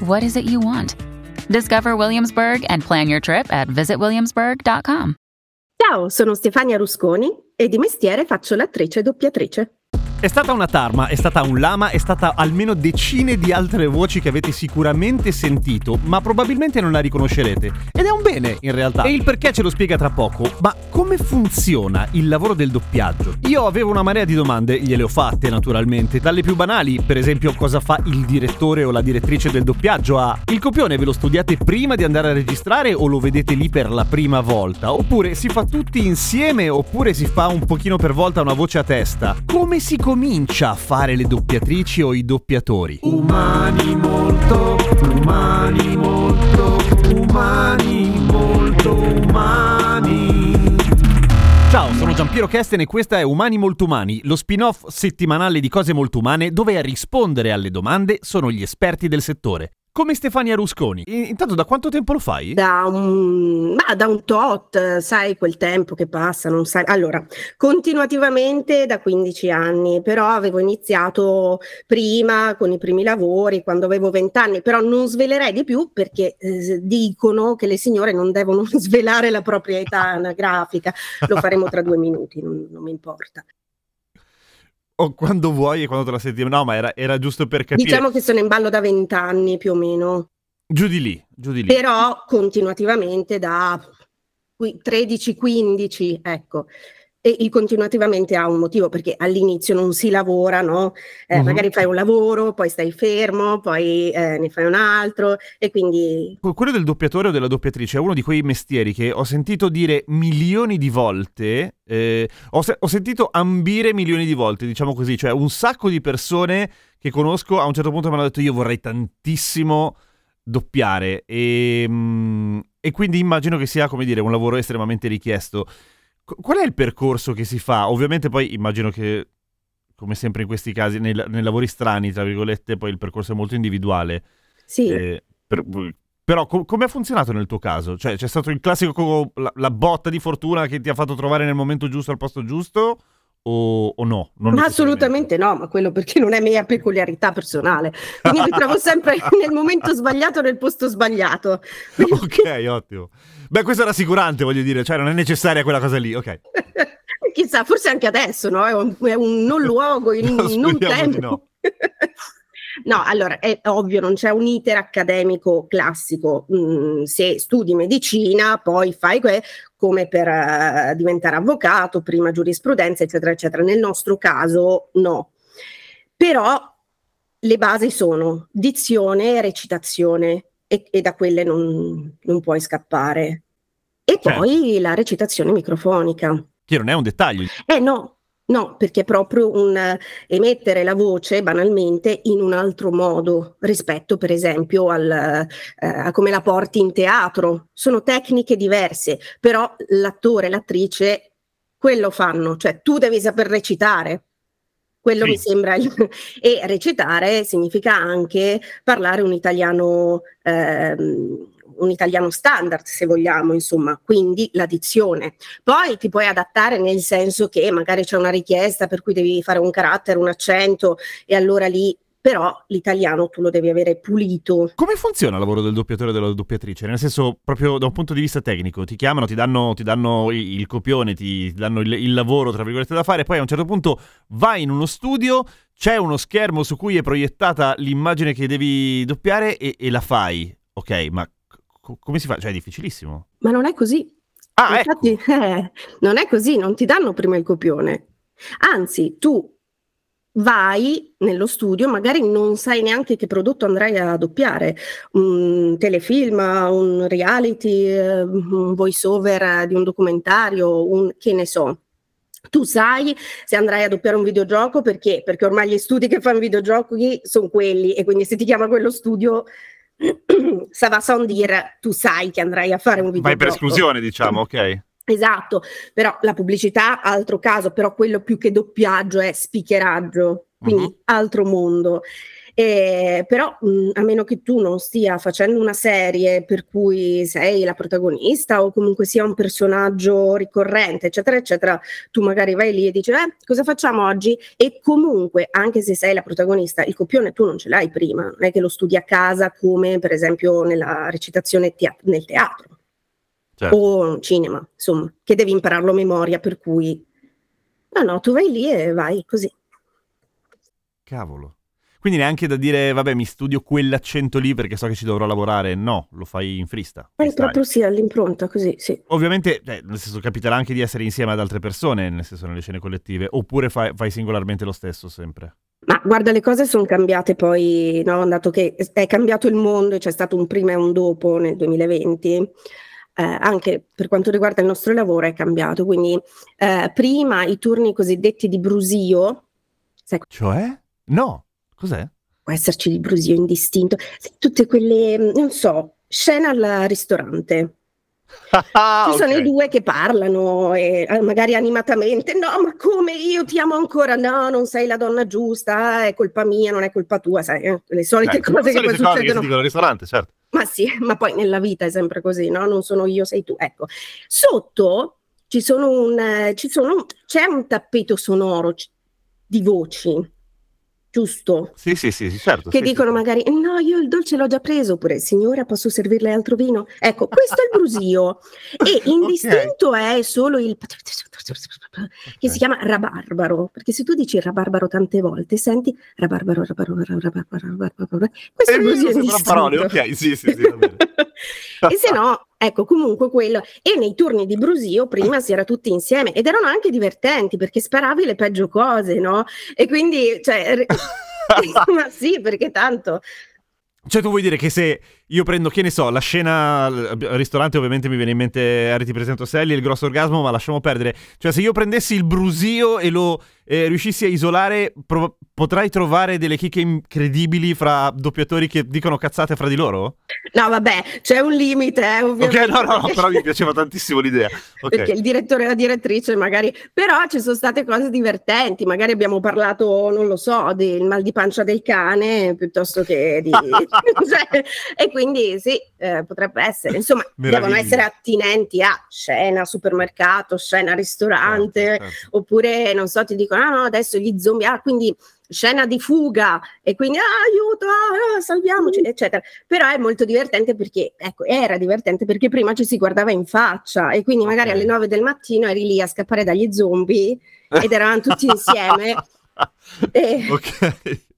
what is it you want? Discover Williamsburg and plan your trip at visitwilliamsburg.com. Ciao, sono Stefania Rusconi e di mestiere faccio l'attrice doppiatrice. È stata una tarma, è stata un lama, è stata almeno decine di altre voci che avete sicuramente sentito, ma probabilmente non la riconoscerete. Ed è un bene, in realtà. E il perché ce lo spiega tra poco. Ma come funziona il lavoro del doppiaggio? Io avevo una marea di domande, gliele ho fatte naturalmente, dalle più banali, per esempio cosa fa il direttore o la direttrice del doppiaggio a il copione ve lo studiate prima di andare a registrare o lo vedete lì per la prima volta? Oppure si fa tutti insieme oppure si fa un pochino per volta una voce a testa? Come si comincia a fare le doppiatrici o i doppiatori? Umani molto, umani molto, umani molto umani. Ciao, sono Giampiero Kesten e questa è Umani Molto Umani, lo spin-off settimanale di cose molto umane dove a rispondere alle domande sono gli esperti del settore. Come Stefania Rusconi. I- Intanto da quanto tempo lo fai? Da un, ma da un tot, sai, quel tempo che passa, non sai. Allora, continuativamente da 15 anni, però avevo iniziato prima con i primi lavori, quando avevo 20 anni, però non svelerei di più perché eh, dicono che le signore non devono svelare la propria età anagrafica. Lo faremo tra due minuti, non, non mi importa. O quando vuoi e quando te la senti? No, ma era, era giusto per capire. Diciamo che sono in ballo da 20 anni più o meno. Giù di lì, giù di lì. però continuativamente da qui- 13-15, ecco. E il continuativamente ha un motivo perché all'inizio non si lavora, no? Eh, Mhm. Magari fai un lavoro, poi stai fermo, poi eh, ne fai un altro e quindi Que- Quello del doppiatore o della doppiatrice è uno di quei mestieri che ho sentito dire milioni di volte, eh, ho, se- ho sentito ambire milioni di volte, diciamo così, cioè un sacco di persone che conosco a un certo punto mi hanno detto io vorrei tantissimo doppiare e, mm, e quindi immagino che sia, come dire, un lavoro estremamente richiesto. Qu- Qual è il percorso che si fa? Ovviamente poi immagino che, come sempre in questi casi, nei, nei lavori strani, tra virgolette, poi il percorso è molto individuale. sì. Eh, per- però co- come ha funzionato nel tuo caso? Cioè c'è stato il classico, co- la, la botta di fortuna che ti ha fatto trovare nel momento giusto al posto giusto o, o no? Assolutamente no, ma quello perché non è mia peculiarità personale. Quindi mi trovo sempre nel momento sbagliato, nel posto sbagliato. ok, ottimo. Beh, questo è rassicurante, voglio dire, cioè non è necessaria quella cosa lì, ok. Chissà, forse anche adesso, no? È un, è un non luogo, in No, un non tempo. no. No, allora è ovvio, non c'è un iter accademico classico. Mm, se studi medicina, poi fai que- come per eh, diventare avvocato, prima giurisprudenza, eccetera, eccetera. Nel nostro caso, no. Però le basi sono dizione e recitazione, e, e da quelle non, non puoi scappare. E Certo. poi la recitazione microfonica. Che non è un dettaglio. Eh no, no, perché è proprio un eh, emettere la voce banalmente in un altro modo rispetto, per esempio, al, eh, a come la porti in teatro. Sono tecniche diverse, però l'attore e l'attrice quello fanno, cioè tu devi saper recitare. Quello Sì. mi sembra il- e recitare significa anche parlare un italiano ehm, un italiano standard, se vogliamo, insomma, quindi la dizione. Poi ti puoi adattare nel senso che magari c'è una richiesta per cui devi fare un carattere, un accento e allora lì però l'italiano tu lo devi avere pulito. Come funziona il lavoro del doppiatore o della doppiatrice? Nel senso, proprio da un punto di vista tecnico, ti chiamano, ti danno, ti danno il copione, ti, ti danno il, il lavoro, tra virgolette, da fare, poi a un certo punto vai in uno studio, c'è uno schermo su cui è proiettata l'immagine che devi doppiare e, e la fai. Ok, ma co- come si fa? Cioè, è difficilissimo. Ma non è così. Ah, ecco. Infatti, eh, non è così, non ti danno prima il copione. Anzi, tu vai nello studio, magari non sai neanche che prodotto andrai a doppiare, un telefilm, un reality, eh, un voice over di un documentario, un che ne so. Tu sai se andrai a doppiare un videogioco perché? Perché ormai gli studi che fanno videogiochi sono quelli e quindi se ti chiama quello studio ça va sans dire, tu sai che andrai a fare un video. Vai per esclusione, diciamo, ok. Esatto, però la pubblicità, altro caso, però quello più che doppiaggio è spicheraggio, quindi uh-huh. altro mondo. Eh, però mh, a meno che tu non stia facendo una serie per cui sei la protagonista o comunque sia un personaggio ricorrente, eccetera, eccetera, tu magari vai lì e dici, eh, cosa facciamo oggi? E comunque, anche se sei la protagonista, il copione tu non ce l'hai prima, non è che lo studi a casa come per esempio nella recitazione tea- nel teatro. Certo. o cinema, insomma, che devi impararlo a memoria, per cui no, no, tu vai lì e vai così. Cavolo. Quindi neanche da dire, vabbè, mi studio quell'accento lì perché so che ci dovrò lavorare. No, lo fai in frista. Fai proprio sì, all'impronta, così, sì. Ovviamente, eh, nel senso, capiterà anche di essere insieme ad altre persone, nel senso, nelle scene collettive, oppure fai, fai singolarmente lo stesso sempre? Ma guarda, le cose sono cambiate poi, no? Dato che è cambiato il mondo e c'è stato un prima e un dopo nel 2020 eh, anche per quanto riguarda il nostro lavoro è cambiato. Quindi eh, prima i turni cosiddetti di brusio. Sai, cioè? No, cos'è? Può esserci il brusio indistinto. Tutte quelle, non so, scena al ristorante. Ah, Ci sono okay. i due che parlano, e, eh, magari animatamente. No, ma come io ti amo ancora? No, non sei la donna giusta, è colpa mia, non è colpa tua. Sai, eh? le solite eh, cose che poi succedono. Che al ristorante, certo. Ma sì, ma poi nella vita è sempre così, no? Non sono io, sei tu. Ecco, sotto ci sono un, eh, ci sono, c'è un tappeto sonoro di voci giusto? Sì, sì, sì, certo. Che sì, dicono sì. magari, no, io il dolce l'ho già preso, oppure, signora, posso servirle altro vino? Ecco, questo è il brusio. e indistinto okay. è solo il... che si chiama rabarbaro, perché se tu dici rabarbaro tante volte, senti rabarbaro, rabarbaro, rabarbaro, rabarbaro, questo è il brusio indistinto. parole, ok, sì, sì, sì, e se no, ecco, comunque quello. E nei turni di brusio prima si era tutti insieme ed erano anche divertenti perché sparavi le peggio cose, no? E quindi, cioè, ma sì, perché tanto cioè, tu vuoi dire che se io prendo, che ne so, la scena al ristorante, ovviamente mi viene in mente Harry ti presento Sally, il grosso orgasmo, ma lasciamo perdere. Cioè, se io prendessi il brusio e lo eh, riuscissi a isolare, prov- potrai trovare delle chicche incredibili fra doppiatori che dicono cazzate fra di loro? No, vabbè, c'è un limite, eh, ovviamente. Ok, no, no, no però mi piaceva tantissimo l'idea. Okay. Perché il direttore e la direttrice magari... Però ci sono state cose divertenti, magari abbiamo parlato, non lo so, del mal di pancia del cane, piuttosto che di... cioè, e quindi sì, eh, potrebbe essere. Insomma, Meraviglia. devono essere attinenti a scena supermercato, scena ristorante, certo, certo. oppure, non so, ti dicono ah no, adesso gli zombie, ah quindi scena di fuga e quindi ah, aiuto, ah, salviamoci, eccetera. Però è molto divertente perché, ecco, era divertente perché prima ci si guardava in faccia e quindi magari alle 9 del mattino eri lì a scappare dagli zombie ed eravamo tutti insieme. e... Ok.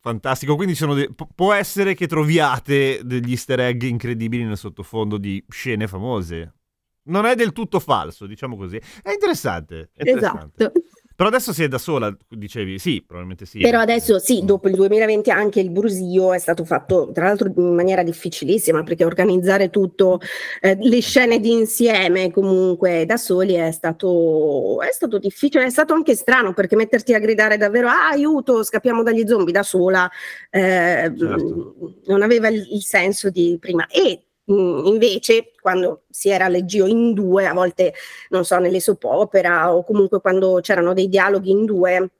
Fantastico, quindi de- può essere che troviate degli easter egg incredibili nel sottofondo di scene famose. Non è del tutto falso, diciamo così. È interessante. È interessante. Esatto. Però adesso sei da sola, dicevi? Sì, probabilmente sì. Però adesso sì, dopo il 2020 anche il Brusio è stato fatto, tra l'altro in maniera difficilissima, perché organizzare tutto, eh, le scene di insieme comunque da soli è stato, è stato difficile, è stato anche strano, perché metterti a gridare davvero, ah, aiuto, scappiamo dagli zombie da sola, eh, certo. non aveva il, il senso di prima. E invece, quando si era leggio in due, a volte, non so, nelle soap opera o comunque quando c'erano dei dialoghi in due,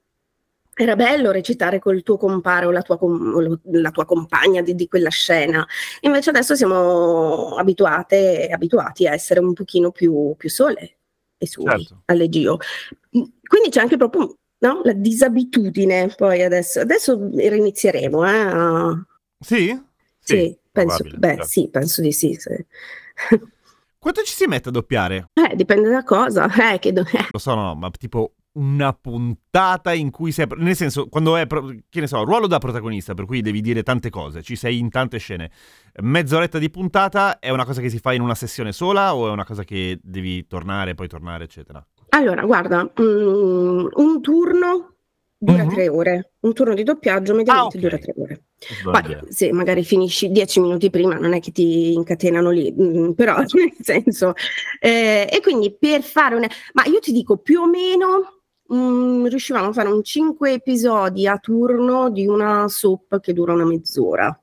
era bello recitare col tuo compare o la tua, com- la tua compagna di, di, quella scena. Invece adesso siamo abituate, abituati a essere un pochino più, più sole e soli certo. alle Gio. Mm, quindi c'è anche proprio no, la disabitudine poi adesso. Adesso rinizieremo. Eh? Sì? Sì. sì. Penso, beh, certo. sì, penso di sì. sì. Quanto ci si mette a doppiare? Eh, dipende da cosa. Eh, che do- eh. Lo so, no, ma tipo una puntata in cui sei. Nel senso, quando è, che ne so, ruolo da protagonista, per cui devi dire tante cose, ci sei in tante scene. Mezz'oretta di puntata è una cosa che si fa in una sessione sola o è una cosa che devi tornare, poi tornare, eccetera? Allora, guarda, mm, un turno dura mm-hmm. tre ore. Un turno di doppiaggio mediamente ah, okay. dura tre ore. Poi, se magari finisci dieci minuti prima, non è che ti incatenano lì, mh, mm, però nel senso. Eh, e quindi per fare una. Ma io ti dico più o meno. Mh, mm, riuscivamo a fare un cinque episodi a turno di una soap che dura una mezz'ora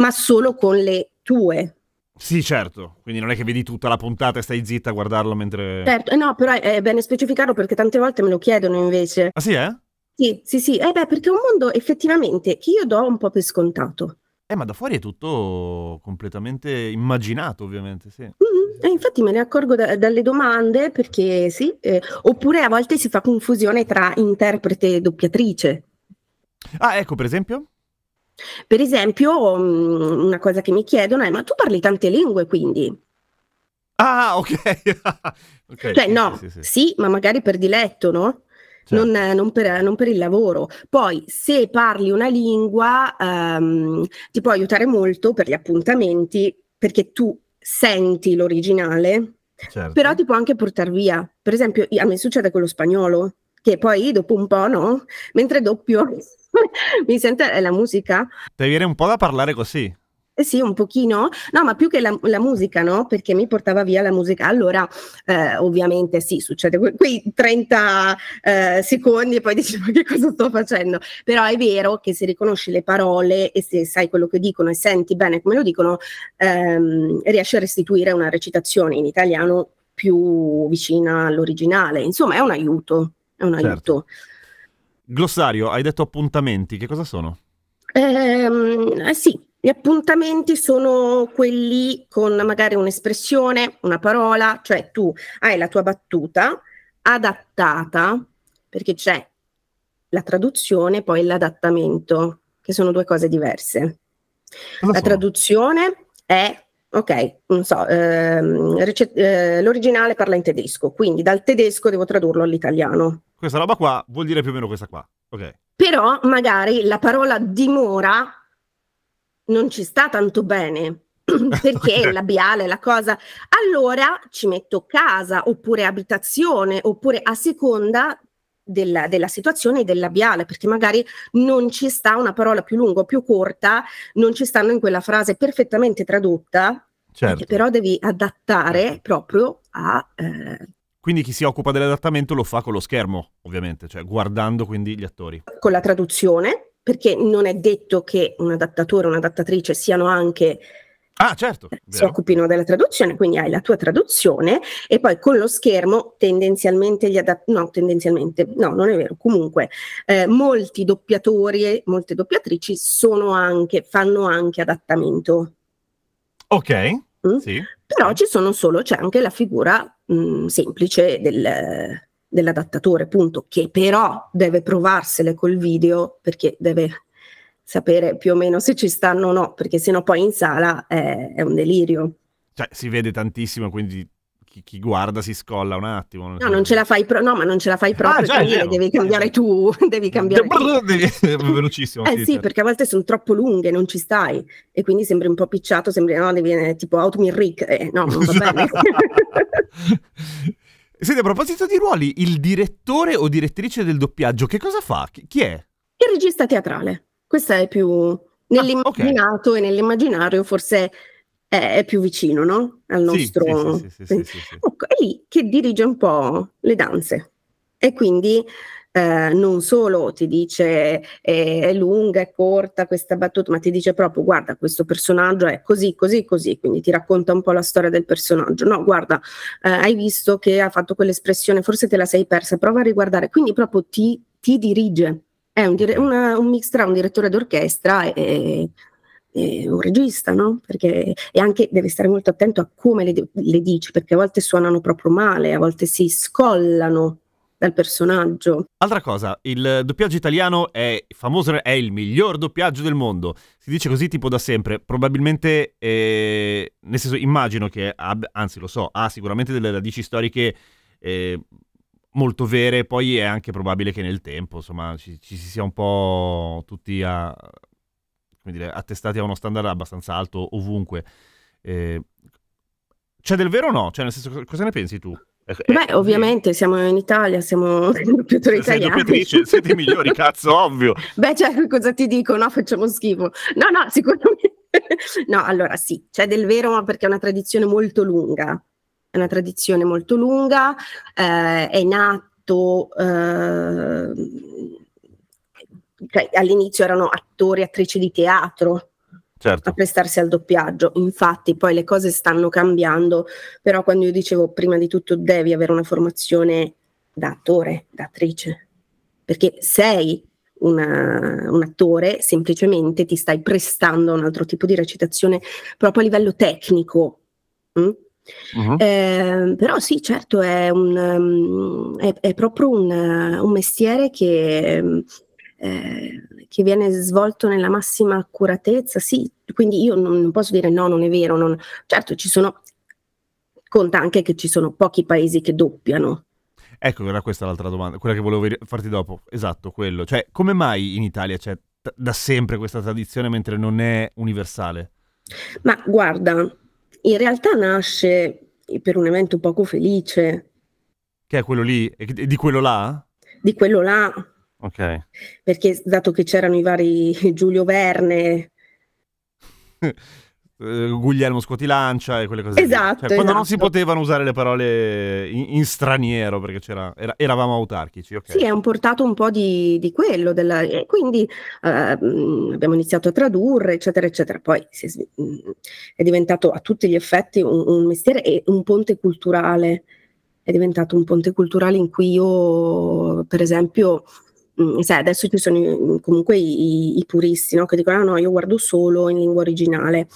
ma solo con le tue. Sì, certo, quindi non è che vedi tutta la puntata e stai zitta a guardarlo mentre... Certo, eh, no, però è bene specificarlo perché tante volte me lo chiedono invece. Ah sì, eh? Sì, sì, sì, eh beh, perché è un mondo effettivamente che io do un po' per scontato. Eh, ma da fuori è tutto completamente immaginato, ovviamente, sì. Mm-hmm. E infatti me ne accorgo da, dalle domande perché sì, eh, oppure a volte si fa confusione tra interprete e doppiatrice. Ah, ecco, per esempio? Per esempio, mm, una cosa che mi chiedono è: ma tu parli tante lingue quindi? Ah, ok. okay cioè, sì, no, sì, sì, sì, ma magari per diletto, no? Certo. Non, non, per, non, per, il lavoro. Poi, se parli una lingua, um, ti può aiutare molto per gli appuntamenti, perché tu senti l'originale, certo. però ti può anche portare via. Per esempio, a me succede con lo spagnolo, che poi dopo un po', no? Mentre doppio mi sente la musica. Ti viene un po' da parlare così. Eh sì, un pochino. No, ma più che la, la, musica, no? Perché mi portava via la musica. Allora, eh, ovviamente sì, succede que- quei 30 eh, secondi e poi dici ma che cosa sto facendo? Però è vero che se riconosci le parole e se sai quello che dicono e senti bene come lo dicono, ehm, riesci a restituire una recitazione in italiano più vicina all'originale. Insomma, è un aiuto, è un certo. aiuto. Glossario, hai detto appuntamenti, che cosa sono? Ehm, eh sì, gli appuntamenti sono quelli con magari un'espressione, una parola, cioè tu hai la tua battuta adattata, perché c'è la traduzione e poi l'adattamento, che sono due cose diverse. La traduzione è ok, non so, ehm, rece- eh, l'originale parla in tedesco, quindi dal tedesco devo tradurlo all'italiano. Questa roba qua vuol dire più o meno questa qua, ok. Però magari la parola dimora non ci sta tanto bene perché il labiale, la cosa. Allora ci metto casa oppure abitazione oppure a seconda della, della, situazione del labiale, perché magari non ci sta una parola più lunga o più corta, non ci stanno in quella frase perfettamente tradotta, certo. però devi adattare certo. proprio a... Eh... quindi chi si occupa dell'adattamento lo fa con lo schermo, ovviamente, cioè guardando quindi gli attori. Con la traduzione, perché non è detto che un adattatore o un'adattatrice siano anche Ah, certo. Si occupino della traduzione, quindi hai la tua traduzione e poi con lo schermo tendenzialmente gli adattatori, no, tendenzialmente, no, non è vero, comunque eh, molti doppiatori e molte doppiatrici sono anche, fanno anche adattamento. Ok, mm? sì. Però ci sono solo, c'è anche la figura mh, mm, semplice del, dell'adattatore, appunto, che però deve provarsele col video perché deve sapere più o meno se ci stanno o no, perché sennò poi in sala è, è un delirio. Cioè, si vede tantissimo, quindi chi, chi, guarda si scolla un attimo. No, non ce la fai pro- no, ma non ce la fai proprio, ah, già, devi cambiare tu, devi cambiare devi, velocissimo. Eh sì, certo. perché a volte sono troppo lunghe, non ci stai e quindi sembri un po' picciato, sembri no, devi eh, tipo Outmin Rick, eh, no, non va bene. Senti, a proposito di ruoli, il direttore o direttrice del doppiaggio, che cosa fa? Chi è? Il regista teatrale. Questo è più nell'immaginato ah, okay. e nell'immaginario forse è, è, più vicino, no? Al nostro... Sì, sì, sì, ecco, è lì che dirige un po' le danze. E quindi eh, non solo ti dice eh, è lunga, è corta questa battuta, ma ti dice proprio guarda questo personaggio è così, così, così, quindi ti racconta un po' la storia del personaggio. No, guarda, eh, hai visto che ha fatto quell'espressione, forse te la sei persa, prova a riguardare, quindi proprio ti, ti dirige. È un, dire- una, un, mix tra un direttore d'orchestra e, un regista, no? Perché e anche deve stare molto attento a come le, le dici, perché a volte suonano proprio male, a volte si scollano dal personaggio. Altra cosa, il doppiaggio italiano è famoso, è il miglior doppiaggio del mondo. Si dice così tipo da sempre. Probabilmente, eh, nel senso, immagino che, abbia, anzi lo so, ha sicuramente delle radici storiche eh, molto vere, poi è anche probabile che nel tempo, insomma, ci, ci si sia un po' tutti a, dire, attestati a uno standard abbastanza alto ovunque. Eh, c'è del vero o no? Cioè, nel senso, cosa ne pensi tu? Beh, ovviamente siamo in Italia, siamo doppiatori italiani. Doppiatrice, siete i migliori, cazzo, ovvio. Beh, cioè, cosa ti dico? No, facciamo schifo. No, no, sicuramente. No, allora sì, c'è del vero, ma perché è una tradizione molto lunga. È una tradizione molto lunga, eh, è nato... Eh, cioè, all'inizio erano attori, attrici di teatro, certo. a prestarsi al doppiaggio. Infatti poi le cose stanno cambiando, però quando io dicevo prima di tutto devi avere una formazione da attore, da attrice, perché sei una, un attore, semplicemente ti stai prestando a un altro tipo di recitazione proprio a livello tecnico. Mm? Uh-huh. Eh, però sì, certo, è, un, um, è, è proprio un, un, mestiere che, eh, che, viene svolto nella massima accuratezza, sì, quindi io non, non posso dire no, non è vero, non, certo ci sono, conta anche che ci sono pochi paesi che doppiano, Ecco, era questa l'altra domanda, quella che volevo farti dopo. Esatto, quello. Cioè, come mai in Italia c'è t- da sempre questa tradizione mentre non è universale? Ma guarda, in realtà nasce per un evento poco felice. Che è quello lì? Di quello là? Di quello là. Ok. Perché dato che c'erano i vari Giulio Verne, uh, Guglielmo Scotilancia e quelle cose esatto, cioè, quando esatto. non si potevano usare le parole in, in straniero perché c'era, era, eravamo autarchici okay. sì è un portato un po' di, di quello della, e quindi uh, abbiamo iniziato a tradurre eccetera eccetera poi si, è diventato a tutti gli effetti un, un mestiere e un ponte culturale è diventato un ponte culturale in cui io per esempio sai, adesso ci sono comunque i, i puristi no? che dicono: ah, no, io guardo solo in lingua originale.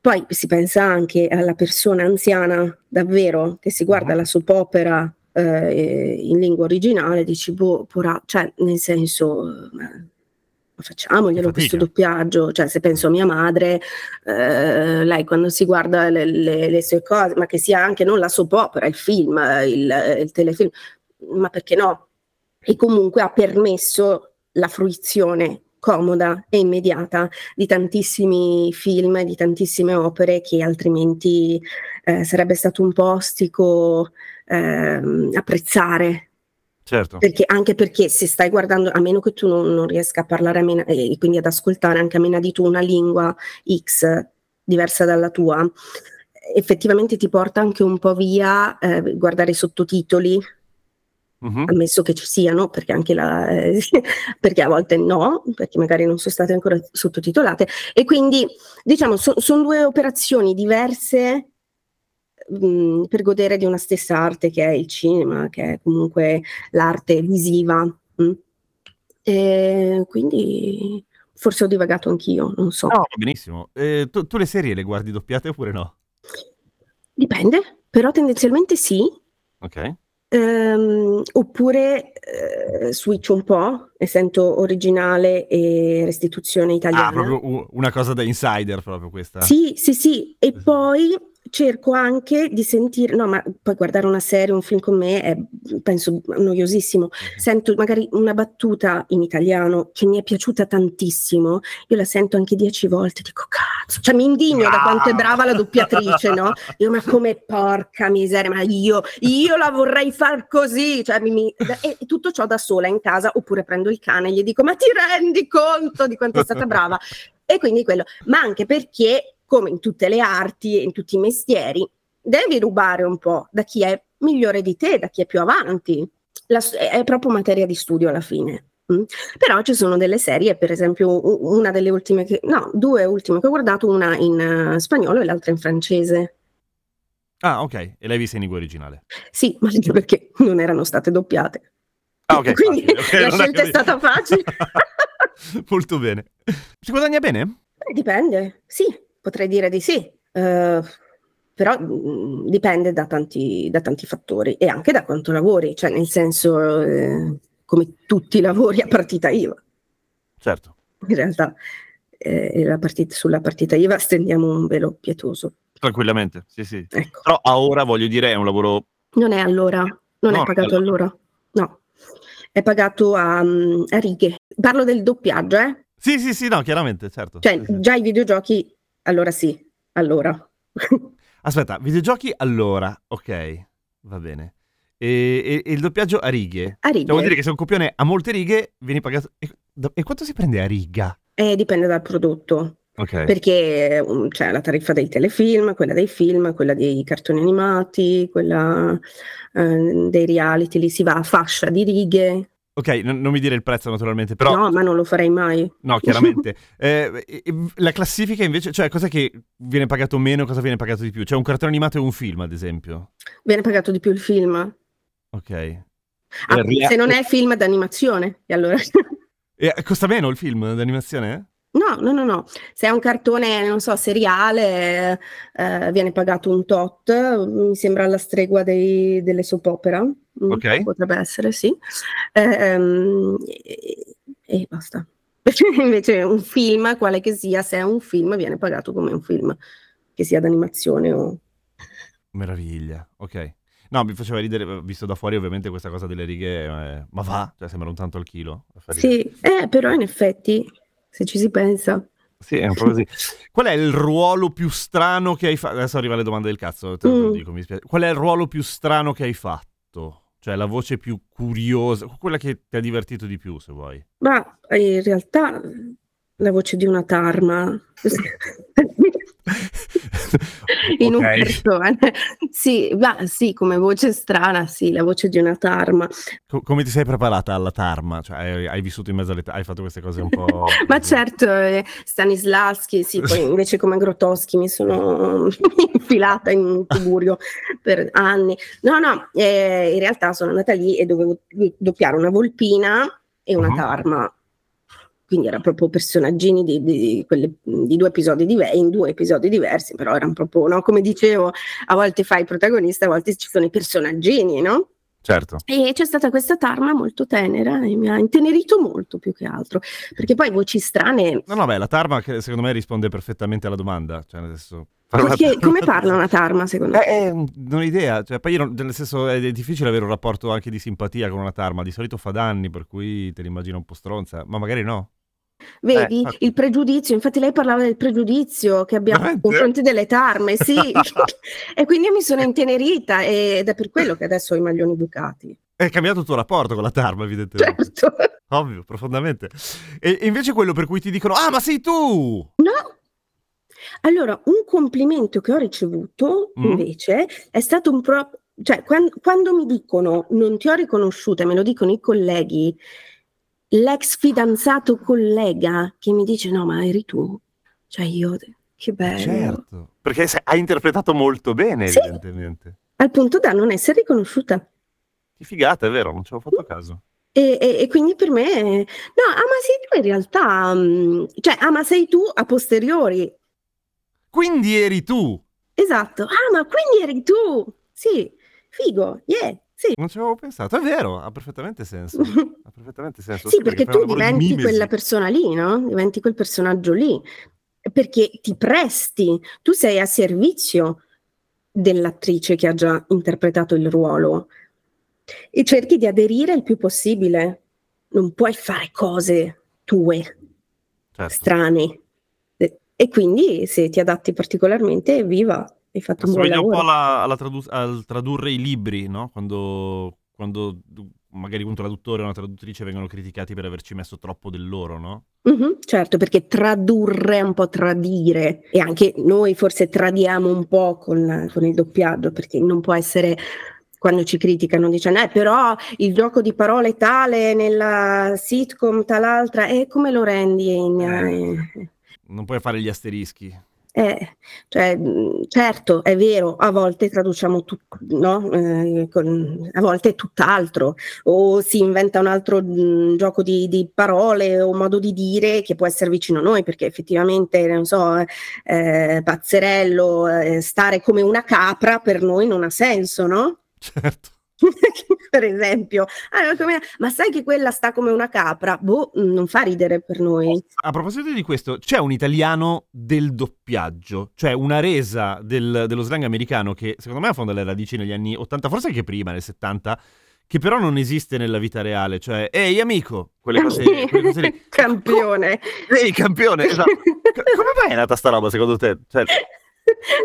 Poi si pensa anche alla persona anziana, davvero, che si guarda la soap opera eh, in lingua originale, dici, boh, porà, cioè, nel senso, eh, facciamoglielo questo doppiaggio, cioè se penso a mia madre, eh, lei quando si guarda le, le, le, sue cose, ma che sia anche non la soap opera, il film, il, il telefilm, ma perché no? E comunque ha permesso la fruizione comoda e immediata di tantissimi film, di tantissime opere che altrimenti eh, sarebbe stato un po' ostico eh, apprezzare. Certo. Perché, anche perché se stai guardando, a meno che tu non, non riesca a parlare a meno, e quindi ad ascoltare anche a meno di tu una lingua X diversa dalla tua, effettivamente ti porta anche un po' via eh, guardare i sottotitoli Uh-huh. ammesso che ci siano, perché anche la, eh, perché a volte no, perché magari non sono state ancora sottotitolate. E quindi diciamo so, sono due operazioni diverse mh, mm, per godere di una stessa arte che è il cinema, che è comunque l'arte visiva. Mh. E quindi forse ho divagato anch'io, non so. No, benissimo. Eh, tu, tu le serie le guardi doppiate oppure no? Dipende, però tendenzialmente sì. Ok. Um, oppure uh, switch un po' e sento originale e restituzione italiana. Ah, proprio una cosa da insider proprio questa. Sì, sì, sì. E poi cerco anche di sentire, no, ma poi guardare una serie, un film con me è, penso, noiosissimo. Sento magari una battuta in italiano che mi è piaciuta tantissimo, io la sento anche dieci volte, dico cazzo, cioè mi indigno ah. da quanto è brava la doppiatrice, no? Io, ma come porca miseria, ma io, io la vorrei far così, cioè mi, mi, e tutto ciò da sola in casa, oppure prendo il cane e gli dico, ma ti rendi conto di quanto è stata brava? E quindi quello, ma anche perché come in tutte le arti e in tutti i mestieri, devi rubare un po' da chi è migliore di te, da chi è più avanti. La, è proprio materia di studio alla fine. Mm. Però ci sono delle serie, per esempio una delle ultime, che, no, due ultime che ho guardato, una in uh, spagnolo e l'altra in francese. Ah, ok, e l'hai vista in lingua originale? Sì, ma anche perché non erano state doppiate. Ah, ok. Quindi okay, la scelta è, è stata facile. Molto bene. Si guadagna bene? Dipende, sì, Potrei dire di sì, eh, però mh, mm, dipende da tanti, da tanti, fattori e anche da quanto lavori, cioè nel senso eh, come tutti i lavori a partita IVA. Certo. In realtà eh, partita, sulla partita IVA stendiamo un velo pietoso. Tranquillamente, sì sì. Ecco. Però a ora voglio dire è un lavoro... Non è allora, non no, è pagato allora. allora, no. È pagato a, mm, a righe. Parlo del doppiaggio, eh? Sì, sì, sì, no, chiaramente, certo. Cioè, sì, sì. già i videogiochi allora sì, allora. Aspetta, videogiochi allora, ok, va bene. E, e, e il doppiaggio a righe? A righe. Cioè, vuol dire che se un copione ha molte righe, vieni pagato... E, e quanto si prende a riga? Eh, dipende dal prodotto. Okay. Perché um, c'è la tariffa dei telefilm, quella dei film, quella dei cartoni animati, quella eh, dei reality, lì si va a fascia di righe Ok, non, non mi dire il prezzo naturalmente, però... No, ma non lo farei mai. No, chiaramente. Eh, e- e- la classifica invece, cioè cosa che viene pagato meno, cosa viene pagato di più? C'è un cartone animato e un film, ad esempio. Viene pagato di più il film. Ok. Ah, Eh, ria- se non è film d'animazione, e allora... E costa meno il film d'animazione? No, no, no, no. Se è un cartone, non so, seriale, eh, viene pagato un tot, mi sembra alla stregua dei- delle soap opera. Mm, Ok. Potrebbe essere, sì. Ehm, e, e basta. Invece un film, quale che sia, se è un film, viene pagato come un film, che sia d'animazione o... Meraviglia, ok. No, mi faceva ridere, visto da fuori ovviamente questa cosa delle righe, eh, ma va? Cioè sembra un tanto al chilo. Sì, eh, però in effetti, se ci si pensa... Sì, è un po' così. Qual è il ruolo più strano che hai fatto? Adesso arriva le domande del cazzo, te lo Mm. dico, mi spiace. Qual è il ruolo più strano che hai fatto? Cioè la voce più curiosa, quella che ti ha divertito di più, se vuoi. Ma eh, in realtà la voce di una tarma in un Ok. cartone. Sì, ma sì, come voce strana, sì, la voce di una tarma. Co- come ti sei preparata alla tarma? Cioè, hai, hai vissuto in mezzo alle... hai fatto queste cose un po'... Ma certo, eh, Stanislavski, sì, poi invece come Grotowski mi sono infilata in un tugurio per anni. No, no, eh, in realtà sono andata lì e dovevo doppiare una volpina e una Mhm. tarma. Quindi erano proprio personaggini di, di- quelle- di due episodi diversi, in due episodi diversi, però erano proprio, no? come dicevo, a volte fai il protagonista, a volte ci sono i personaggini, no? Certo. E c'è stata questa tarma molto tenera e mi ha intenerito molto più che altro, perché poi voci strane, No, no, beh, la tarma che secondo me risponde perfettamente alla domanda. Cioè, nel senso... fare una perché come parla una tarma secondo Eh, te? eh, non ho idea, cioè, poi io nel senso è difficile avere un rapporto anche di simpatia con una tarma, di solito fa danni, per cui te l'immagino un po' stronza, ma magari no. Vedi infatti. il pregiudizio, infatti lei parlava del pregiudizio che abbiamo nei confronti delle tarme, sì, e quindi mi sono intenerita ed è per quello che adesso ho i maglioni bucati, È cambiato il tuo rapporto con la tarma, evidentemente. certo. Ovvio, profondamente. E, invece quello per cui ti dicono, ah, ma sei tu! No. Allora, un complimento che ho ricevuto Mm. invece è stato un pro... cioè quan- quando, mi dicono non ti ho riconosciuta, me lo dicono i colleghi, l'ex fidanzato collega che mi dice no, ma eri tu. Cioè io, che bello. Certo, perché hai interpretato molto bene, Sì. evidentemente. Al punto da non essere riconosciuta. Che figata, è vero, non ci avevo fatto caso. E, e- e quindi per me, no, ah ma sei tu in realtà, mm, cioè, ah ma sei tu a posteriori, Quindi eri tu! esatto, ah ma quindi eri tu, sì, figo, yeah, sì. Non ci avevo pensato, è vero, ha perfettamente senso. Ha perfettamente senso. Sì, perché un tu diventi quella persona lì, no? Diventi quel personaggio lì, perché ti presti, tu sei a servizio dell'attrice che ha già interpretato il ruolo e cerchi di aderire il più possibile. Non puoi fare cose tue, Certo. strane. E quindi se ti adatti particolarmente, viva, hai fatto un buon Assomiglia un po' lavoro. alla- alla tradu- al tradurre i libri, no? Quando, quando magari un traduttore o una traduttrice vengono criticati per averci messo troppo del loro, no? Mhm, certo, perché tradurre è un po' tradire e anche noi forse tradiamo un po' con, la- con il doppiaggio, perché non può essere quando ci criticano dicendo eh, però il gioco di parole tale nella sitcom talaltra e come lo rendi in, eh, Non puoi fare gli asterischi. Eh, cioè, certo, è vero, a volte traduciamo tutto, no? Eh, con- a volte è tutt'altro, o si inventa un altro mh, gioco di, di parole o modo di dire che può essere vicino a noi, perché effettivamente, non so, eh, pazzerello, eh, stare come una capra per noi non ha senso, no? Certo. per esempio, Ah, come- ma sai che quella sta come una capra? Boh, non fa ridere per noi. A proposito di questo, c'è un italiano del doppiaggio, cioè una resa del- dello slang americano che secondo me affonda le radici negli anni 80, forse anche prima, nel 70, che però non esiste nella vita reale, cioè ehi amico, quelle cose, quelle cose lì. Campione. Ehi campione, esatto. Co- Come mai è nata sta roba secondo te? Cioè,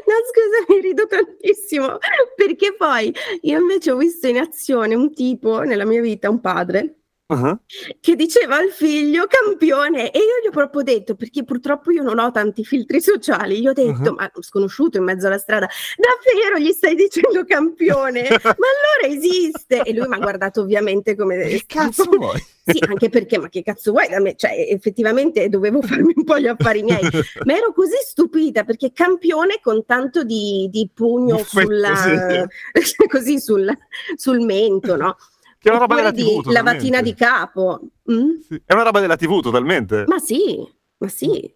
No, scusa, mi rido tantissimo perché poi io invece ho visto in azione un tipo nella mia vita, un padre, Uh-huh. che diceva al figlio campione e io gli ho proprio detto perché purtroppo io non ho tanti filtri sociali gli ho detto Uh-huh. ma sconosciuto in mezzo alla strada davvero gli stai dicendo campione? Ma allora esiste e lui mi ha guardato ovviamente come Che cazzo vuoi? sì anche perché ma che cazzo vuoi da me? Cioè effettivamente dovevo farmi un po' gli affari miei. Ma ero così stupita perché campione con tanto di, di pugno Buffetto, sulla così sul, sul mento no Che è una roba della di TV lavatina totalmente. di capo. Mm? Sì. È una roba della TV totalmente. Ma sì, ma sì.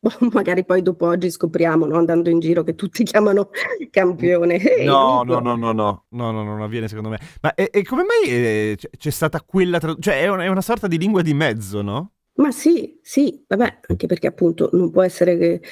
Boh, magari poi dopo oggi scopriamo, no, andando in giro, che tutti chiamano campione. No, no, no, no, no. No, no, non avviene secondo me. Ma e, e come mai eh, c'è, stata quella traduzione? Cioè, è una, è una sorta di lingua di mezzo, no? Ma sì, sì, vabbè, anche perché appunto non può essere che...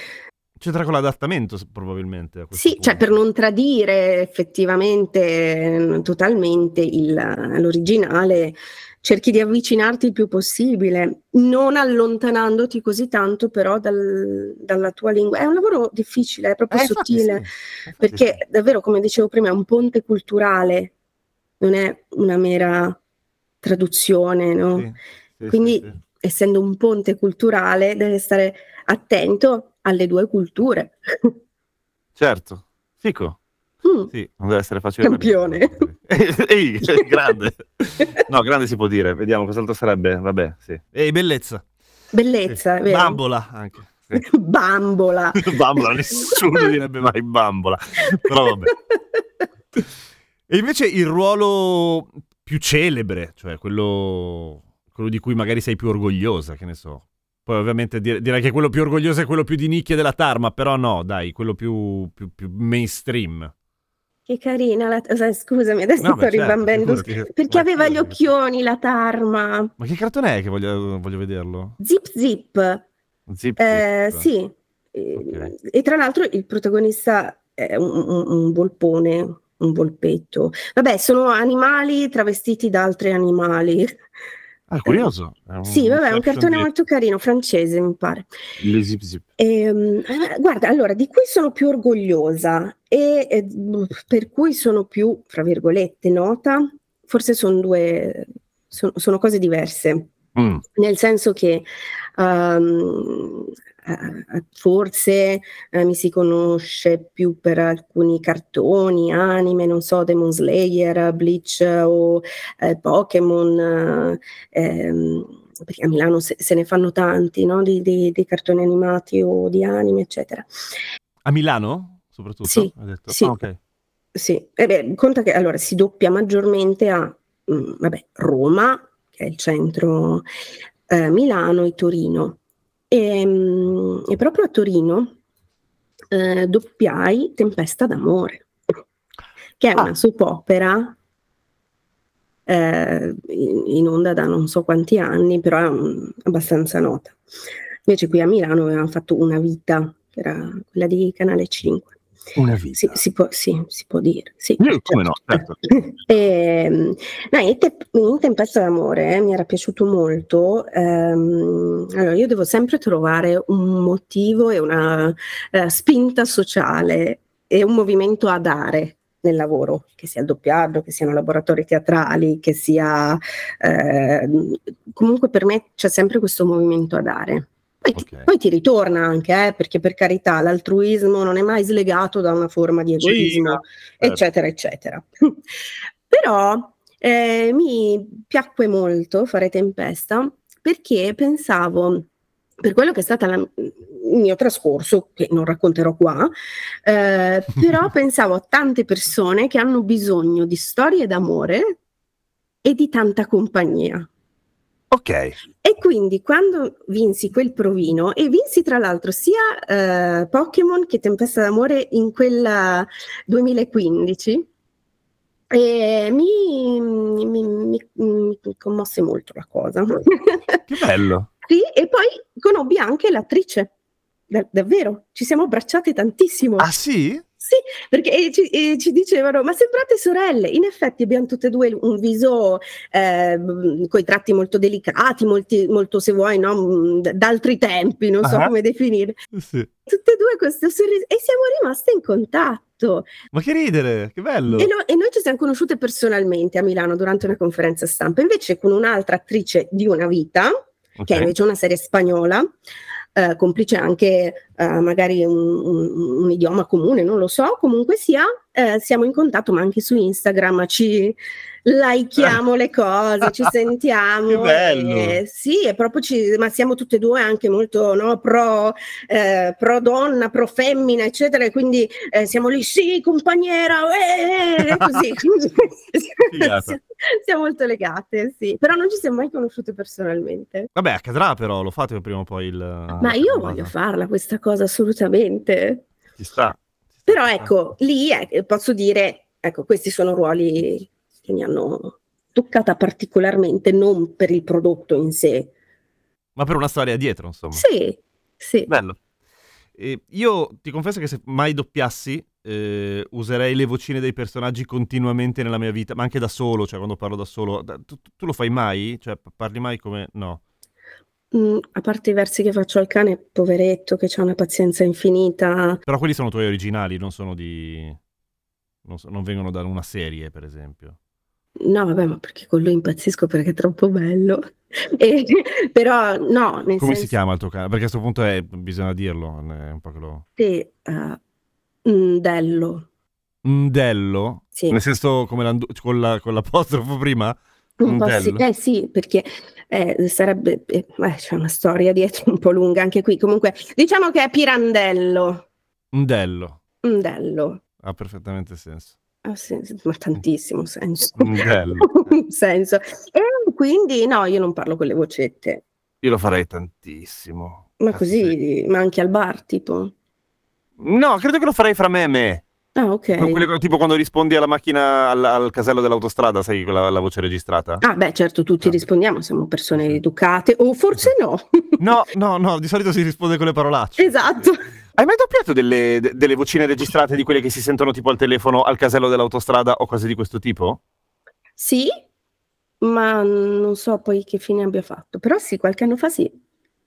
C'entra con l'adattamento, probabilmente. Sì, cioè punto. per non tradire effettivamente eh, totalmente il- l'originale, cerchi di avvicinarti il più possibile, non allontanandoti così tanto però dal- dalla tua lingua. È un lavoro difficile, è proprio Eh, sottile. sì. Perché davvero, come dicevo prima, è un ponte culturale, non è una mera traduzione, no? sì. Sì, sì, Quindi, sì. essendo un ponte culturale, deve stare attento alle due culture. Certo. Fico. Mm. Sì, non deve essere facile. Campione. Ehi, grande. No, grande si può dire. Vediamo cos'altro sarebbe. Vabbè, sì. Ehi, bellezza. Bellezza, Sì. vero? Bambola anche. Sì. Bambola. Bambola, nessuno direbbe mai bambola. Però vabbè. E invece il ruolo più celebre, cioè quello, quello di cui magari sei più orgogliosa, che ne so. Poi ovviamente dire- direi che quello più orgoglioso è quello più di nicchia della Tarma, però no, dai, quello più, più- più mainstream. Che carina, la... eh, scusami, adesso No, sto certo, ribambendo. figurati. Perché Ma aveva gli occhioni, la tarma. Ma che cartone è che voglio, voglio vederlo? Zip zip. Zip, Eh, zip. sì. E- Ok. E tra l'altro il protagonista è un, un- un volpone, un volpetto. Vabbè, sono animali travestiti da altri animali. Ah, curioso. È un Sì, vabbè, è un cartone di- molto carino, francese, mi pare. Le zip zip. Ehm, eh, guarda, allora, di cui sono più orgogliosa e eh, per cui sono più, fra virgolette, nota, forse sono due, sono, sono cose diverse, Mm. nel senso che eh, forse eh, mi si conosce più per alcuni cartoni, anime, non so, Demon Slayer, Bleach o eh, Pokémon, eh, ehm, perché a Milano se, se ne fanno tanti, no? Di, di- di cartoni animati o di anime, eccetera. A Milano, soprattutto? Sì, sì. Ah, ok. Sì, eh beh, conta che allora si doppia maggiormente a mm, vabbè, Roma, che è il centro, eh, Milano e Torino. E, mm, e proprio a Torino eh, doppiai Tempesta d'amore, che è Ah. una soap opera eh, in, onda da non so quanti anni, però è mm, abbastanza nota. Invece qui a Milano avevamo fatto Una vita, che era quella di Canale 5. Una vita. Sì, si può, sì, si può dire. Sì, Eh, come no, certo. Ehm, no, in, Te- in Tempesta d'amore eh, mi era piaciuto molto. ehm, allora, io devo sempre trovare un motivo e una eh, spinta sociale e un movimento a dare nel lavoro, che sia il doppiaggio, che siano laboratori teatrali, che sia... eh, comunque per me c'è sempre questo movimento a dare. Poi, ti- Ok. poi ti ritorna anche, eh, perché per carità l'altruismo non è mai slegato da una forma di Sì, egoismo, certo. eccetera, eccetera. Però eh, mi piacque molto fare Tempesta perché pensavo, per quello che è stato il mio trascorso, che non racconterò qua, eh, però pensavo a tante persone che hanno bisogno di storie d'amore e di tanta compagnia. Ok. E quindi quando vinsi quel provino, e vinsi tra l'altro sia eh, Pokémon che Tempesta d'amore in quella 2015, e mi, mi- mi- mi commosse molto la cosa. Che bello. Sì, e poi conobbi anche l'attrice, Da- davvero, ci siamo abbracciate tantissimo. Ah sì? Sì, perché e ci, e ci dicevano, ma sembrate sorelle. In effetti abbiamo tutte e due un viso con i tratti molto delicati, molti- molto se vuoi, no? Mm, d- d'altri tempi, non so Ah. come definire. Sì. Tutte e due questo sorriso e siamo rimaste in contatto. Ma che ridere, che bello. E, no- e noi ci siamo conosciute personalmente a Milano durante una conferenza stampa, invece con un'altra attrice di una vita, Ok. che è invece una serie spagnola, eh, complice anche eh, magari un, un- un idioma comune, non lo so, comunque sia, eh, siamo in contatto, ma anche su Instagram ci likeiamo le cose, ci sentiamo. Che bello. e- sì, e proprio ci, ma siamo tutte e due anche molto no, pro, eh, pro donna, pro femmina, eccetera, e quindi eh, siamo lì, sì, compagniera, eh, così. Figata. siamo molto legate, sì, però non ci siamo mai conosciute personalmente. Vabbè, accadrà però, lo fate prima o poi il... Ma io la voglio cosa. farla questa cosa assolutamente. Ci sta. Però ecco, lì eh, posso dire, ecco, questi sono ruoli che mi hanno toccata particolarmente, non per il prodotto in sé. Ma per una storia dietro, insomma. Sì, sì. Bello. E io ti confesso che se mai doppiassi, eh, userei le vocine dei personaggi continuamente nella mia vita, ma anche da solo, cioè quando parlo da solo. Tu, tu lo fai mai? Cioè, parli mai come... No. Mm, a parte i versi che faccio al cane, poveretto, che ha una pazienza infinita. Però quelli sono tuoi originali, non sono di... Non, so- non vengono da una serie, per esempio. No, vabbè, ma perché con lui impazzisco perché è troppo bello. E- però no, Come senso si chiama il tuo cane? Perché a questo punto è, bisogna dirlo, è un po' che lo... che eh, mm, Dello, Ndello? sì. Nel senso come con, la, con l'apostrofo prima? Un po' sì, Ndello? eh sì, perché eh, sarebbe, eh, c'è una storia dietro un po' lunga anche qui. Comunque, diciamo che è Pirandello, Ndello. Ndello, Ha perfettamente senso. Ha senso, ma tantissimo senso. Ndello. Un senso. E quindi no, io non parlo con le vocette, Io lo farei tantissimo. ma Cazzo, sì. così, ma anche al bar, tipo. No, credo che lo farei fra me e me. Ah, ok. Quelle tipo quando rispondi alla macchina, al, al casello dell'autostrada, sai, quella la voce registrata? Ah, beh, certo, tutti Ah. rispondiamo, siamo persone educate, o forse no. No, no, no, di solito si risponde con le parolacce. Esatto. Hai mai doppiato delle, de- delle vocine registrate di quelle che si sentono tipo al telefono al casello dell'autostrada o cose di questo tipo? Sì, ma non so poi che fine abbia fatto. Però sì, qualche anno fa sì.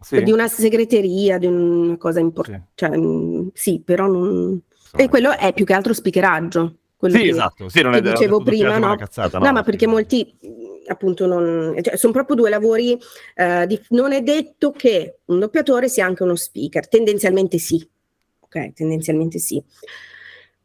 Sì. Di una segreteria, di una cosa importante. Sì. Cioè, mm, sì, però non... E quello è più che altro speakeraggio. quello Sì, che- esatto. Sì, non che è ho dicevo prima, no? cazzata, No, no, ma perché molti mh, appunto non... Cioè, sono proprio due lavori... eh, di- non è detto che un doppiatore sia anche uno speaker. Tendenzialmente sì. Ok, tendenzialmente sì.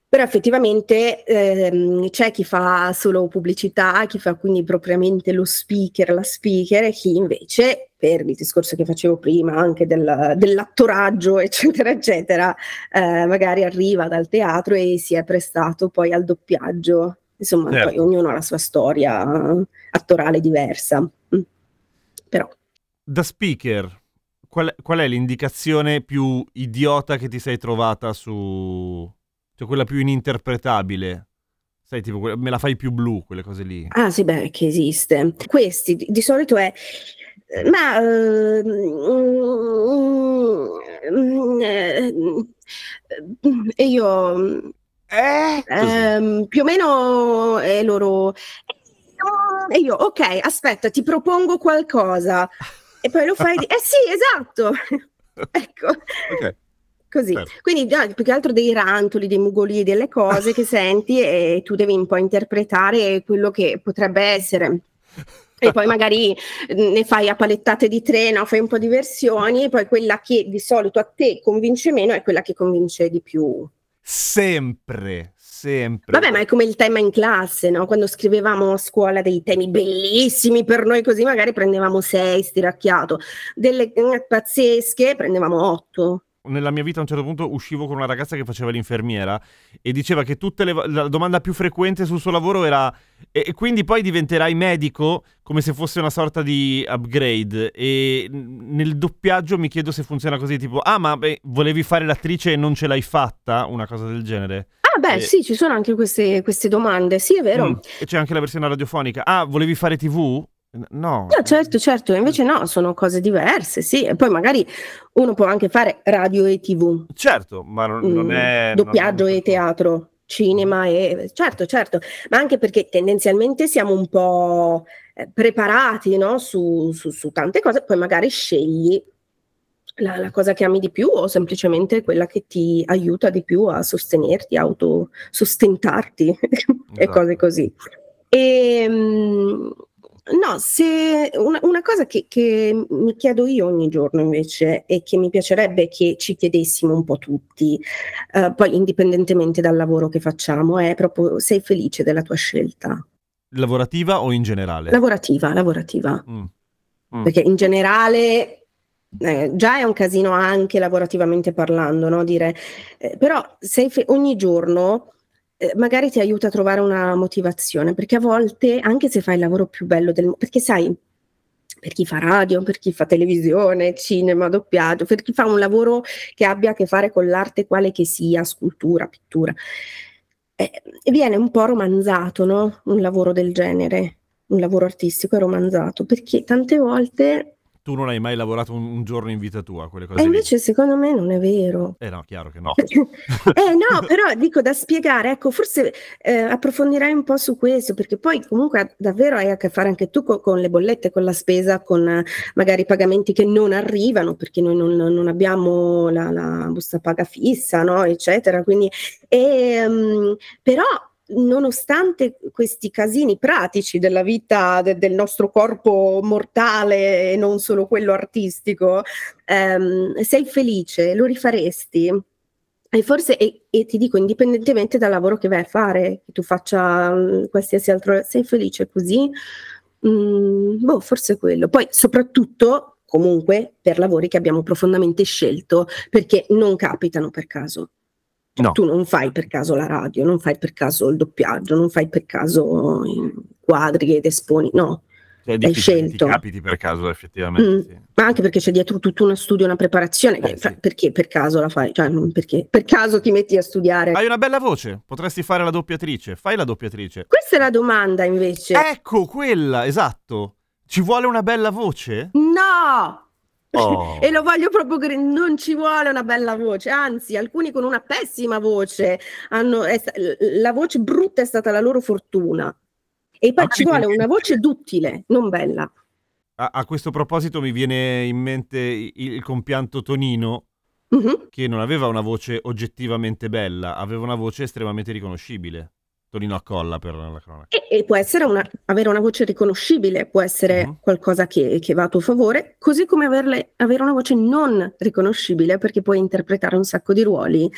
Però effettivamente ehm, c'è chi fa solo pubblicità, chi fa quindi propriamente lo speaker, la speaker, e chi invece, per il discorso che facevo prima, anche del- dell'attoraggio, eccetera, eccetera, eh, magari arriva dal teatro e si è prestato poi al doppiaggio. Insomma, Certo. poi ognuno ha la sua storia eh, attorale diversa. Mm. Però, Da speaker, qual, qual è l'indicazione più idiota che ti sei trovata su... Cioè quella più ininterpretabile? Sai, tipo, me la fai più blu, quelle cose lì. Ah, sì, beh, che esiste. Questi di, di solito è. Ma. eh, mm, eh, mm, e io. mm, Eh? ehm, più o meno è loro. E io, ok, aspetta, ti propongo qualcosa. E poi lo fai. di- Eh sì, esatto. ecco. Ok. Così, Certo. quindi già più che altro dei rantoli, dei mugoli, delle cose che senti e tu devi un po' interpretare quello che potrebbe essere. E poi magari mm, ne fai a palettate di tre, no? fai un po' di versioni e poi quella che di solito a te convince meno è quella che convince di più. Sempre, sempre. Vabbè, ma è come il tema in classe, no? Quando scrivevamo a scuola dei temi bellissimi per noi così magari prendevamo sei stiracchiato, delle eh, pazzesche prendevamo otto. Nella mia vita a un certo punto uscivo con una ragazza che faceva l'infermiera e diceva che tutte le la domanda più frequente sul suo lavoro era e, quindi poi diventerai medico come se fosse una sorta di upgrade e nel doppiaggio mi chiedo se funziona così tipo ah ma beh, volevi fare l'attrice e non ce l'hai fatta una cosa del genere Ah, beh, Eh. sì, ci sono anche queste, queste domande, sì, è vero. Mm. e c'è anche la versione radiofonica ah volevi fare tv? No No, certo, certo, invece no, sono cose diverse, sì, e poi magari uno può anche fare radio e tv, Certo, ma non, non mm, è... doppiaggio non è- e teatro, cinema e... Certo, certo, ma anche perché tendenzialmente siamo un po' eh, preparati, no, su, su- su tante cose, poi magari scegli la, la, cosa che ami di più o semplicemente quella che ti aiuta di più a sostenerti, a autosostentarti esatto. e cose così. E, ehm, no, se una, una cosa che, che, mi chiedo io ogni giorno invece e che mi piacerebbe che ci chiedessimo un po' tutti, uh, poi indipendentemente dal lavoro che facciamo, è proprio sei felice della tua scelta? Lavorativa o in generale? Lavorativa, lavorativa. Mm. Mm. Perché in generale eh, già è un casino anche lavorativamente parlando, no? Dire, eh, però fe- ogni giorno eh, magari ti aiuta a trovare una motivazione, perché a volte, anche se fai il lavoro più bello del mondo, perché sai, per chi fa radio, per chi fa televisione, cinema, doppiaggio, per chi fa un lavoro che abbia a che fare con l'arte quale che sia, scultura, pittura, eh, viene un po' romanzato, no? Un lavoro del genere, un lavoro artistico è romanzato, perché tante volte tu non hai mai lavorato un, un giorno in vita tua, quelle cose E invece lì. secondo me non è vero. Eh no, chiaro che no. eh no, però dico da spiegare, ecco, forse eh, approfondirei un po' su questo, perché poi comunque davvero hai a che fare anche tu con, con le bollette, con la spesa, con eh, magari pagamenti che non arrivano, perché noi non, non abbiamo la, la, busta paga fissa, no, eccetera. Quindi, e, um, però nonostante questi casini pratici della vita de- del nostro corpo mortale e non solo quello artistico, ehm, sei felice, lo rifaresti? E forse, e, e, ti dico, indipendentemente dal lavoro che vai a fare, che tu faccia um, qualsiasi altro, sei felice così? Mm, boh, forse quello. Poi, soprattutto, comunque, per lavori che abbiamo profondamente scelto, perché non capitano per caso. No. Tu non fai per caso la radio, non fai per caso il doppiaggio, non fai per caso i quadri ed esponi, no. Cioè, hai scelto. Ti capiti per caso effettivamente. Mm. Sì. Ma anche perché c'è dietro tutto uno studio, una preparazione. Eh, sì. Perché per caso la fai? Cioè, non perché per caso ti metti a studiare. Hai una bella voce, potresti fare la doppiatrice. Fai la doppiatrice. Questa è la domanda invece. Ecco quella, esatto. Ci vuole una bella voce? No! Oh. e lo voglio proprio che non ci vuole una bella voce, anzi alcuni con una pessima voce hanno, è, la voce brutta è stata la loro fortuna e poi ci vuole una voce duttile, non bella. A, a, questo proposito mi viene in mente il, il compianto Tonino uh-huh. che non aveva una voce oggettivamente bella, aveva una voce estremamente riconoscibile. Tonino Accolla per la cronaca. E, e può essere una, avere una voce riconoscibile, può essere uh-huh. qualcosa che, che, va a tuo favore, così come averle, avere una voce non riconoscibile perché puoi interpretare un sacco di ruoli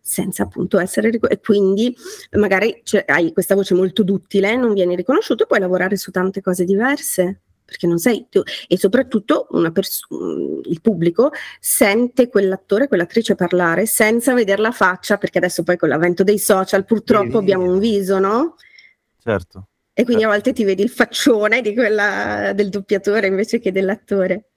senza appunto essere riconosciuto e quindi magari hai questa voce molto duttile, non vieni riconosciuto e puoi lavorare su tante cose diverse perché non sei tu e soprattutto pers- il pubblico sente quell'attore, quell'attrice parlare senza vedere la faccia, perché adesso poi con l'avvento dei social purtroppo sì, abbiamo un viso, no? Certo. E quindi certo. a volte ti vedi il faccione quella, del doppiatore invece che dell'attore.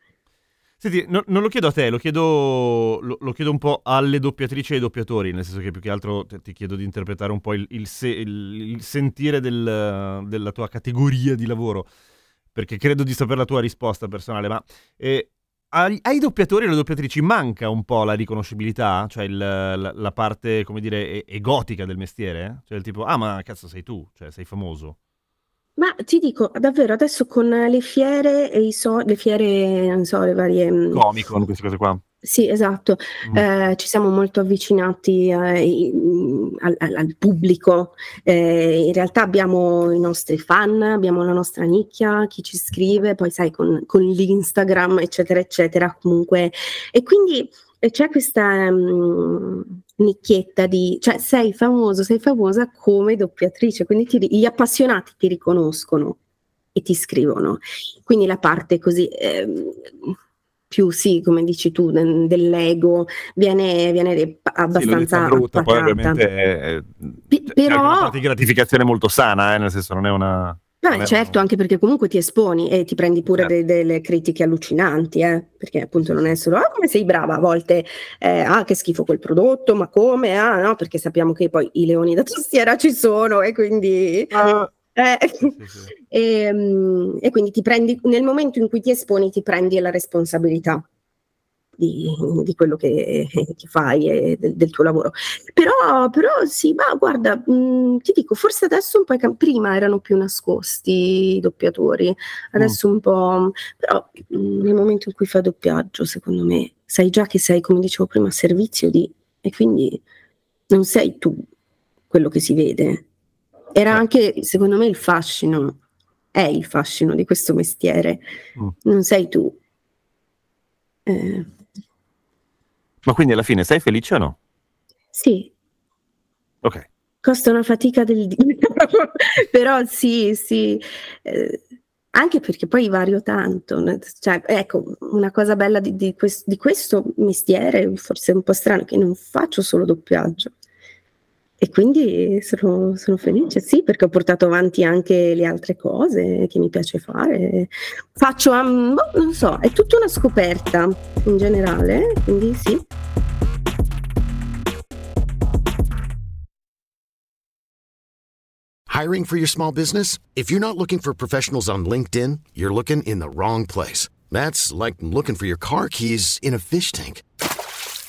Senti, no, non lo chiedo a te, lo chiedo, lo, lo chiedo, un po' alle doppiatrici e ai doppiatori, nel senso che più che altro ti, ti chiedo di interpretare un po' il, il, se, il, il sentire del, della tua categoria di lavoro perché credo di sapere la tua risposta personale, ma eh, ai, doppiatori e alle doppiatrici manca un po' la riconoscibilità, cioè il, la, la, parte, come dire, egotica del mestiere? Cioè il tipo, ah ma cazzo sei tu, cioè sei famoso. Ma ti dico, davvero, adesso con le fiere e i so, le fiere, non so, le varie... Mm, Comicon, queste cose qua. Sì, esatto, mm. eh, ci siamo molto avvicinati eh, al, al, pubblico, eh, in realtà abbiamo i nostri fan, abbiamo la nostra nicchia, chi ci scrive, poi sai con, con l'Instagram eccetera eccetera comunque. E quindi eh, c'è questa um, nicchietta di, cioè sei famoso, sei famosa come doppiatrice, quindi ti, gli appassionati ti riconoscono e ti scrivono, quindi la parte così... Eh, più sì, come dici tu, dell'ego, viene, viene abbastanza sì, brutta, poi ovviamente è, P- però... una parte di gratificazione molto sana, eh, nel senso non è una... No, certo, anche perché comunque ti esponi e ti prendi pure certo. de- delle critiche allucinanti, eh? perché appunto non è solo ah, come sei brava, a volte eh, ah, che schifo quel prodotto, ma come? Ah, no, perché sappiamo che poi i leoni da tastiera ci sono e quindi... Uh, eh, sì, sì. E, um, e, quindi ti prendi, nel momento in cui ti esponi, ti prendi la responsabilità. di, di quello che, che, fai e del, del, tuo lavoro. Però, però sì, ma guarda, mh, mm, ti dico, forse adesso un po' cam- prima erano più nascosti i doppiatori, adesso mm. un po', però mh, mm, nel momento in cui fai doppiaggio, secondo me, sai già che sei, come dicevo prima, a servizio di, e quindi non sei tu quello che si vede. Era anche, secondo me, il fascino, è il fascino di questo mestiere, mm. non sei tu. Eh. Ma quindi alla fine sei felice o no? Sì. Ok. Costa una fatica del Dio, però sì, sì. Eh, anche perché poi vario tanto. Cioè, ecco, una cosa bella di, di, quest- di questo mestiere, forse un po' strano, che non faccio solo doppiaggio. E quindi sono, sono, felice, sì, perché ho portato avanti anche le altre cose che mi piace fare. Faccio, um, non so, è tutta una scoperta in generale, quindi sì. Hiring for your small business? If you're not looking for professionals on LinkedIn, you're looking in the wrong place. That's like looking for your car keys in a fish tank.